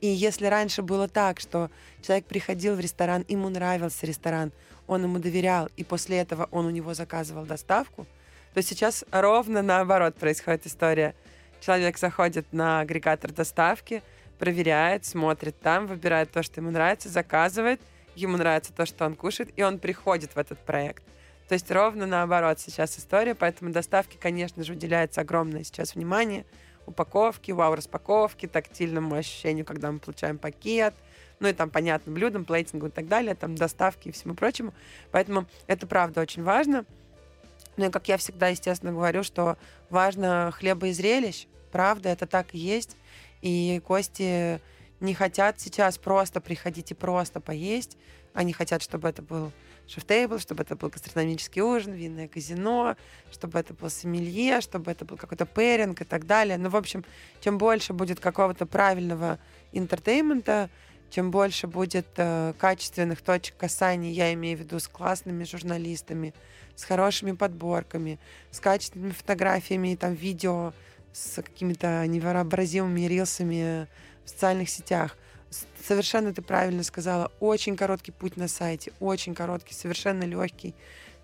И если раньше было так, что человек приходил в ресторан, ему нравился ресторан, он ему доверял, и после этого он у него заказывал доставку – то сейчас ровно наоборот происходит история. Человек заходит на агрегатор доставки, проверяет, смотрит там, выбирает то, что ему нравится, заказывает, ему нравится то, что он кушает, и он приходит в этот проект. То есть ровно наоборот сейчас история, поэтому доставке, конечно же, уделяется огромное сейчас внимание упаковке, вау-распаковке, тактильному ощущению, когда мы получаем пакет, ну и там, понятно, блюдам, плейтингу и так далее, там, доставки и всему прочему. Поэтому это правда очень важно. Ну и как я всегда, естественно, говорю, что важно хлеба и зрелищ. Правда, это так и есть. И гости не хотят сейчас просто приходить и просто поесть. Они хотят, чтобы это был шеф-тейбл, чтобы это был гастрономический ужин, винное казино, чтобы это был сомелье, чтобы это был какой-то pairing и так далее. Ну, в общем, чем больше будет какого-то правильного entertainment а, чем больше будет э, качественных точек касания, я имею в виду с классными журналистами, с хорошими подборками, с качественными фотографиями, там, видео, с какими-то невообразимыми рилсами в социальных сетях. Совершенно ты правильно сказала. Очень короткий путь на сайте, очень короткий, совершенно легкий,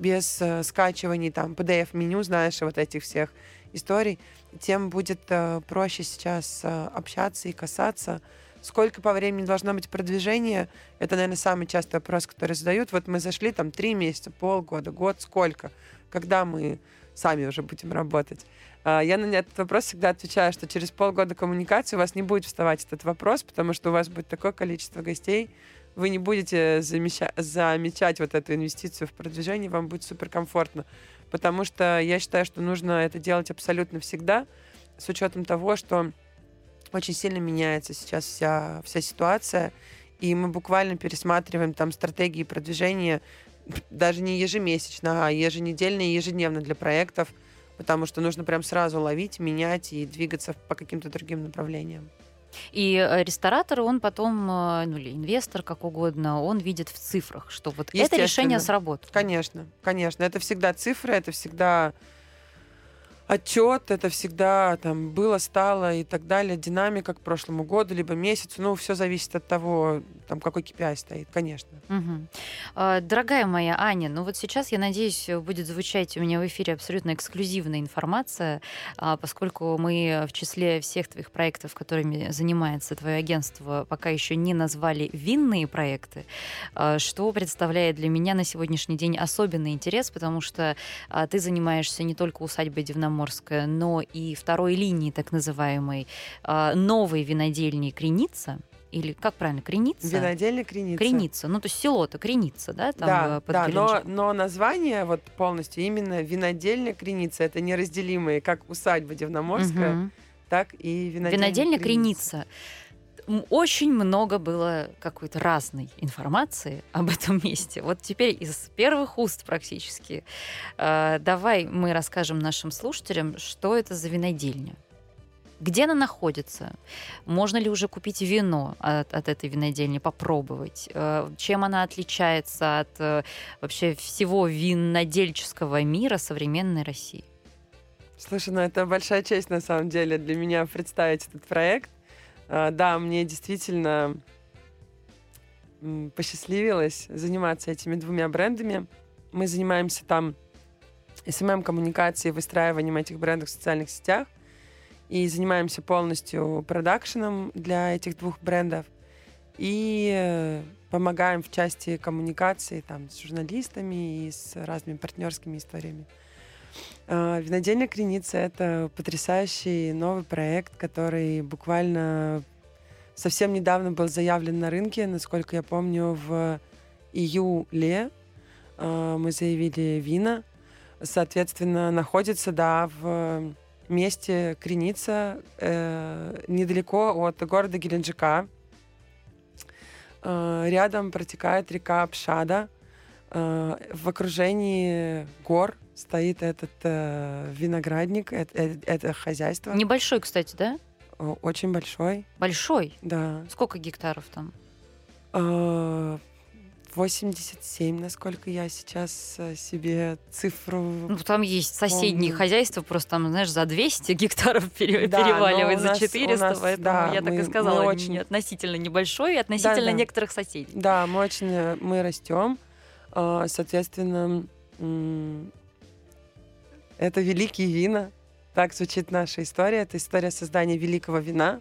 без э, скачиваний там PDF-меню, знаешь, вот этих всех историй. Тем будет э, проще сейчас э, общаться и касаться Сколько по времени должно быть продвижение? Это, наверное, самый частый вопрос, который задают. Вот мы зашли там три месяца, полгода, год, сколько? Когда мы сами уже будем работать? А, я на этот вопрос всегда отвечаю, что через полгода коммуникации у вас не будет вставать этот вопрос, потому что у вас будет такое количество гостей, вы не будете замечать, замечать вот эту инвестицию в продвижение, вам будет суперкомфортно. Потому что я считаю, что нужно это делать абсолютно всегда, с учетом того, что очень сильно меняется сейчас вся, вся ситуация, и мы буквально пересматриваем там стратегии продвижения даже не ежемесячно, а еженедельно и ежедневно для проектов, потому что нужно прям сразу ловить, менять и двигаться по каким-то другим направлениям. И э, ресторатор, он потом, э, ну или инвестор, как угодно, он видит в цифрах, что вот это решение сработало. Конечно, конечно. Это всегда цифры, это всегда отчет, это всегда там было, стало и так далее, динамика к прошлому году, либо месяцу, ну, все зависит от того, там, какой KPI стоит, конечно. Угу. Дорогая моя Аня, ну вот сейчас, я надеюсь, будет звучать у меня в эфире абсолютно эксклюзивная информация, а, поскольку мы в числе всех твоих проектов, которыми занимается твое агентство, пока еще не назвали винные проекты, а, что представляет для меня на сегодняшний день особенный интерес, потому что ты занимаешься не только усадьбой Дивноморья, Черноморская, но и второй линии, так называемой, а, новой винодельни Креница, или как правильно, Креница? Винодельня Креница. Креница, ну то есть село-то Креница, да? Там да, под да но, но название вот полностью именно винодельня Креница, это неразделимые, как усадьба Дивноморская, угу. так и винодельня, винодельня Креница. Креница очень много было какой-то разной информации об этом месте. Вот теперь из первых уст практически. Э, давай мы расскажем нашим слушателям, что это за винодельня. Где она находится? Можно ли уже купить вино от, от этой винодельни, попробовать? Э, чем она отличается от э, вообще всего винодельческого мира современной России? Слушай, ну это большая честь на самом деле для меня представить этот проект. А, да, мне действительно посчастливилось заниматься этими двумя брендами. Мы занимаемся там SMM-коммуникацией, выстраиванием этих брендов в социальных сетях и занимаемся полностью продакшеном для этих двух брендов и э, помогаем в части коммуникации там, с журналистами и с разными партнерскими историями. А, Винодельня Креница — это потрясающий новый проект, который буквально совсем недавно был заявлен на рынке, насколько я помню, в июле а, мы заявили вина. Соответственно, находится, да, в месте Креница, э, недалеко от города Геленджика. Э, рядом протекает река Пшада. Э, в окружении гор стоит этот э, виноградник, это, это, это хозяйство. Небольшой, кстати, да? Очень большой. Большой? Да. Сколько гектаров там? 87, э, насколько я сейчас э, себе цифру... Ну, там есть соседние помню. хозяйства, просто там, знаешь, за 200 гектаров пере- да, переваливает, за 400, нас, поэтому да, я мы, так и сказала, мы очень... относительно небольшой и относительно да, да. некоторых соседей. Да, мы очень, э, мы растем, соответственно, это великие вина. Так звучит наша история. Это история создания великого вина.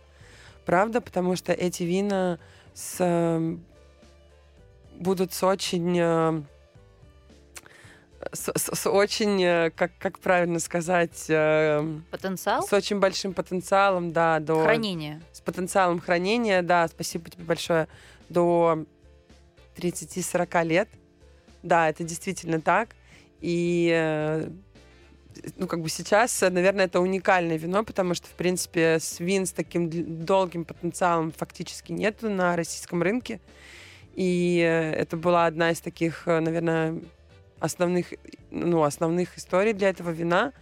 Правда, потому что эти вина с, эм, будут с очень... Э, с, с, с очень, э, как, как правильно сказать... Эм, Потенциал? С очень большим потенциалом, да. До, хранения. С потенциалом хранения, да. Спасибо тебе большое. До 30-40 лет. Да, это действительно так. И э, ну, как бы сейчас, наверное, это уникальное вино, потому что, в принципе, свин с таким долгим потенциалом фактически нет на российском рынке. И э, это была одна из таких, э, наверное, основных, ну, основных историй для этого вина.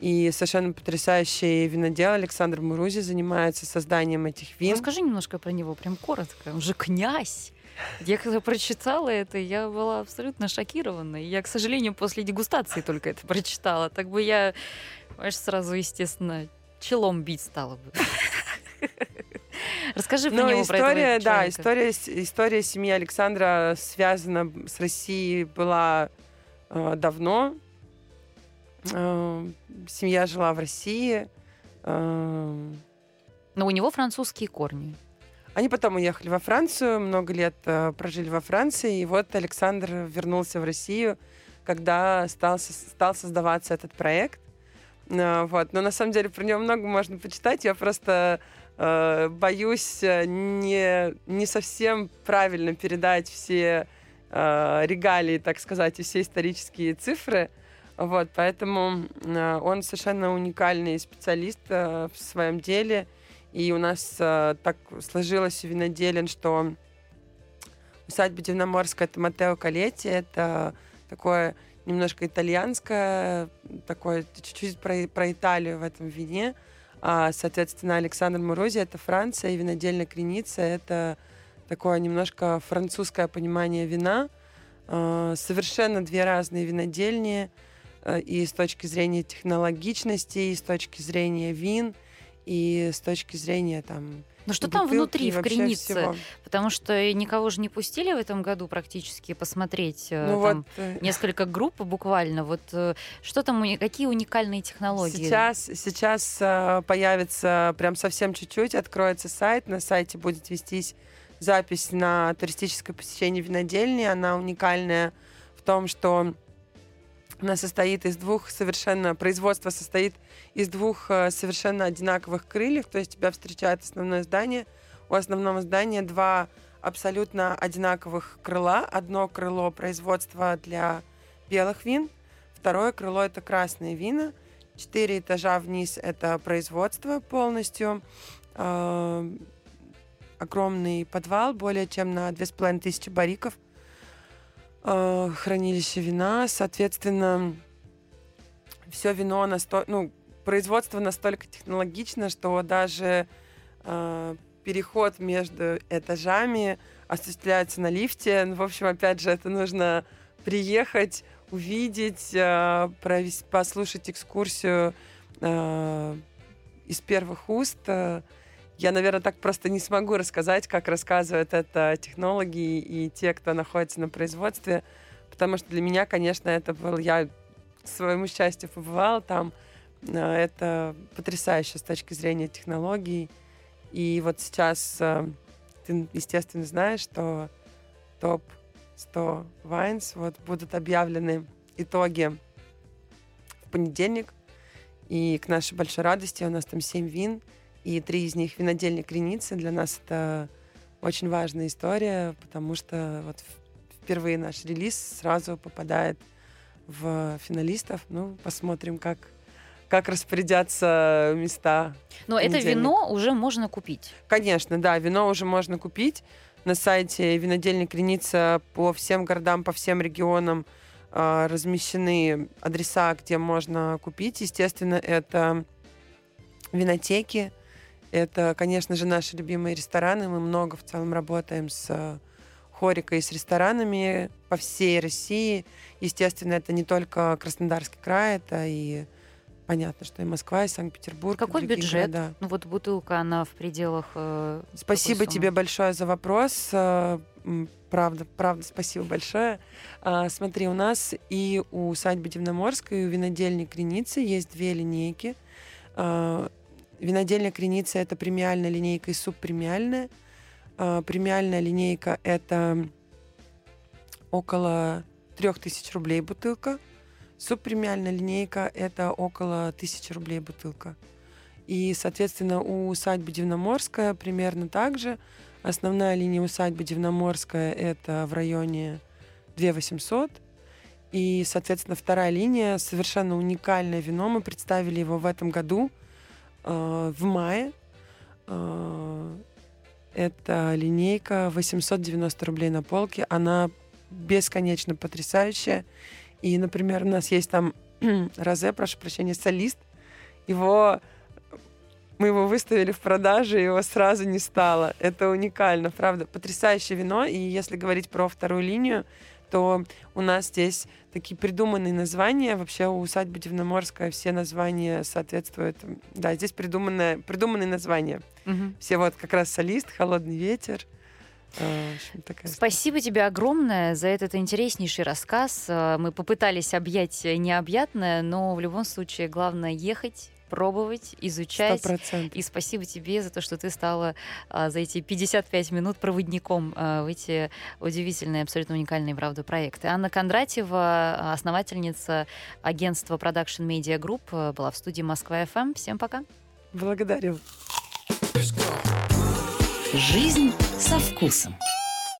И совершенно потрясающий винодел Александр Мурузи занимается созданием этих вин. Расскажи немножко про него, прям коротко. Он же князь. Я когда прочитала это, я была абсолютно шокирована. Я, к сожалению, после дегустации только это прочитала. Так бы я, понимаешь, сразу, естественно, челом бить стала бы. Расскажи про Ну, него, про история, да, человека. история, история семьи Александра связана с Россией была э, давно. Э, семья жила в России. Э, Но у него французские корни. Они потом уехали во Францию, много лет э, прожили во Франции, и вот Александр вернулся в Россию, когда стал, стал создаваться этот проект. Э, вот. Но на самом деле про него много можно почитать. Я просто э, боюсь э, не, не совсем правильно передать все э, регалии, так сказать, и все исторические цифры. Вот, поэтому э, он совершенно уникальный специалист э, в своем деле. И у нас э, так сложилось у виноделин, что усадьба Дивноморская это Матео Калетти, это такое немножко итальянское, такое чуть-чуть про, про Италию в этом вине. А, соответственно, Александр Мурузи это Франция, и винодельня Креница это такое немножко французское понимание вина. А, совершенно две разные винодельни э, и с точки зрения технологичности, и с точки зрения вин, и с точки зрения там Ну что там внутри, в Кренице? всего. Потому что никого же не пустили в этом году практически посмотреть. э, Ну там вот э, Несколько групп буквально. Вот э, что там, какие уникальные технологии? сейчас, сейчас появится прям совсем чуть-чуть, откроется сайт, на сайте будет вестись запись на туристическое посещение винодельни. Она уникальная в том, что она состоит из двух совершенно... Производство состоит из двух э, совершенно одинаковых крыльев, то есть тебя встречает основное здание. У основного здания два абсолютно одинаковых крыла. Одно крыло производства для белых вин, второе крыло это красные вина. Четыре этажа вниз это производство полностью. Э, огромный подвал, более чем на 2500 бариков. Э, хранилище вина, соответственно, все вино настолько, ну, производство настолько технологично, что даже э, переход между этажами осуществляется на лифте. Ну, в общем, опять же, это нужно приехать, увидеть, э, провес- послушать экскурсию э, из первых уст. Э, Я, наверное, так просто не смогу рассказать, как рассказывают это технологи и те, кто находится на производстве, потому что для меня, конечно, это был... Я к своему счастью побывала там. Э, Это потрясающе с точки зрения технологий. И вот сейчас э, ты, естественно, знаешь, что топ-100 Wines вот будут объявлены итоги в понедельник. И к нашей большой радости у нас там 7 вин, и три из них винодельня Креницы. Для нас это очень важная история, потому что вот впервые наш релиз сразу попадает в финалистов. Ну, посмотрим, как, как распорядятся места. Но это вино уже можно купить. Конечно, да, вино уже можно купить на сайте винодельни Креница по всем городам, по всем регионам а, размещены адреса, где можно купить. Естественно, это винотеки, это, конечно же, наши любимые рестораны. Мы много в целом работаем с э, хорикой и с ресторанами по всей России. Естественно, это не только Краснодарский край, это и понятно, что и Москва, и Санкт-Петербург. и Какой другие бюджет? города. Ну вот бутылка, она в пределах... э, Спасибо тебе большое за вопрос. Э, Правда, правда, спасибо большое. А, Смотри, у нас и у усадьбы Дивноморской, и у винодельни Креницы есть две линейки. А, Винодельня Креница — это премиальная линейка и субпремиальная. А, Премиальная линейка — это около 3000 рублей бутылка. Субпремиальная линейка — это около 1000 рублей бутылка. И, соответственно, у усадьбы Дивноморская примерно так же. Основная линия усадьбы Дивноморская — это в районе 2800. И, соответственно, вторая линия — совершенно уникальное вино. Мы представили его в этом году, в мае. Э, это линейка 890 рублей на полке. Она бесконечно потрясающая. И, например, у нас есть там (clears throat) Розе, прошу прощения, солист. Его мы его выставили в продаже, его сразу не стало. Это уникально, правда. Потрясающее вино. И если говорить про вторую линию, то у нас здесь такие придуманные названия. Вообще у усадьбы Дивноморская все названия соответствуют. Да, здесь придуманное, придуманные названия. Угу. Все вот как раз солист, холодный ветер. А, общем, Спасибо тебе огромное за этот интереснейший рассказ. А, мы попытались объять необъятное, но в любом случае главное ехать, пробовать, изучать. 100%. И спасибо тебе за то, что ты стала а, за эти 55 минут проводником а, в эти удивительные, абсолютно уникальные, правда, проекты. Анна Кондратьева, основательница агентства Production Media Group, была в студии Москва FM. Всем пока. Благодарю. Жизнь со вкусом.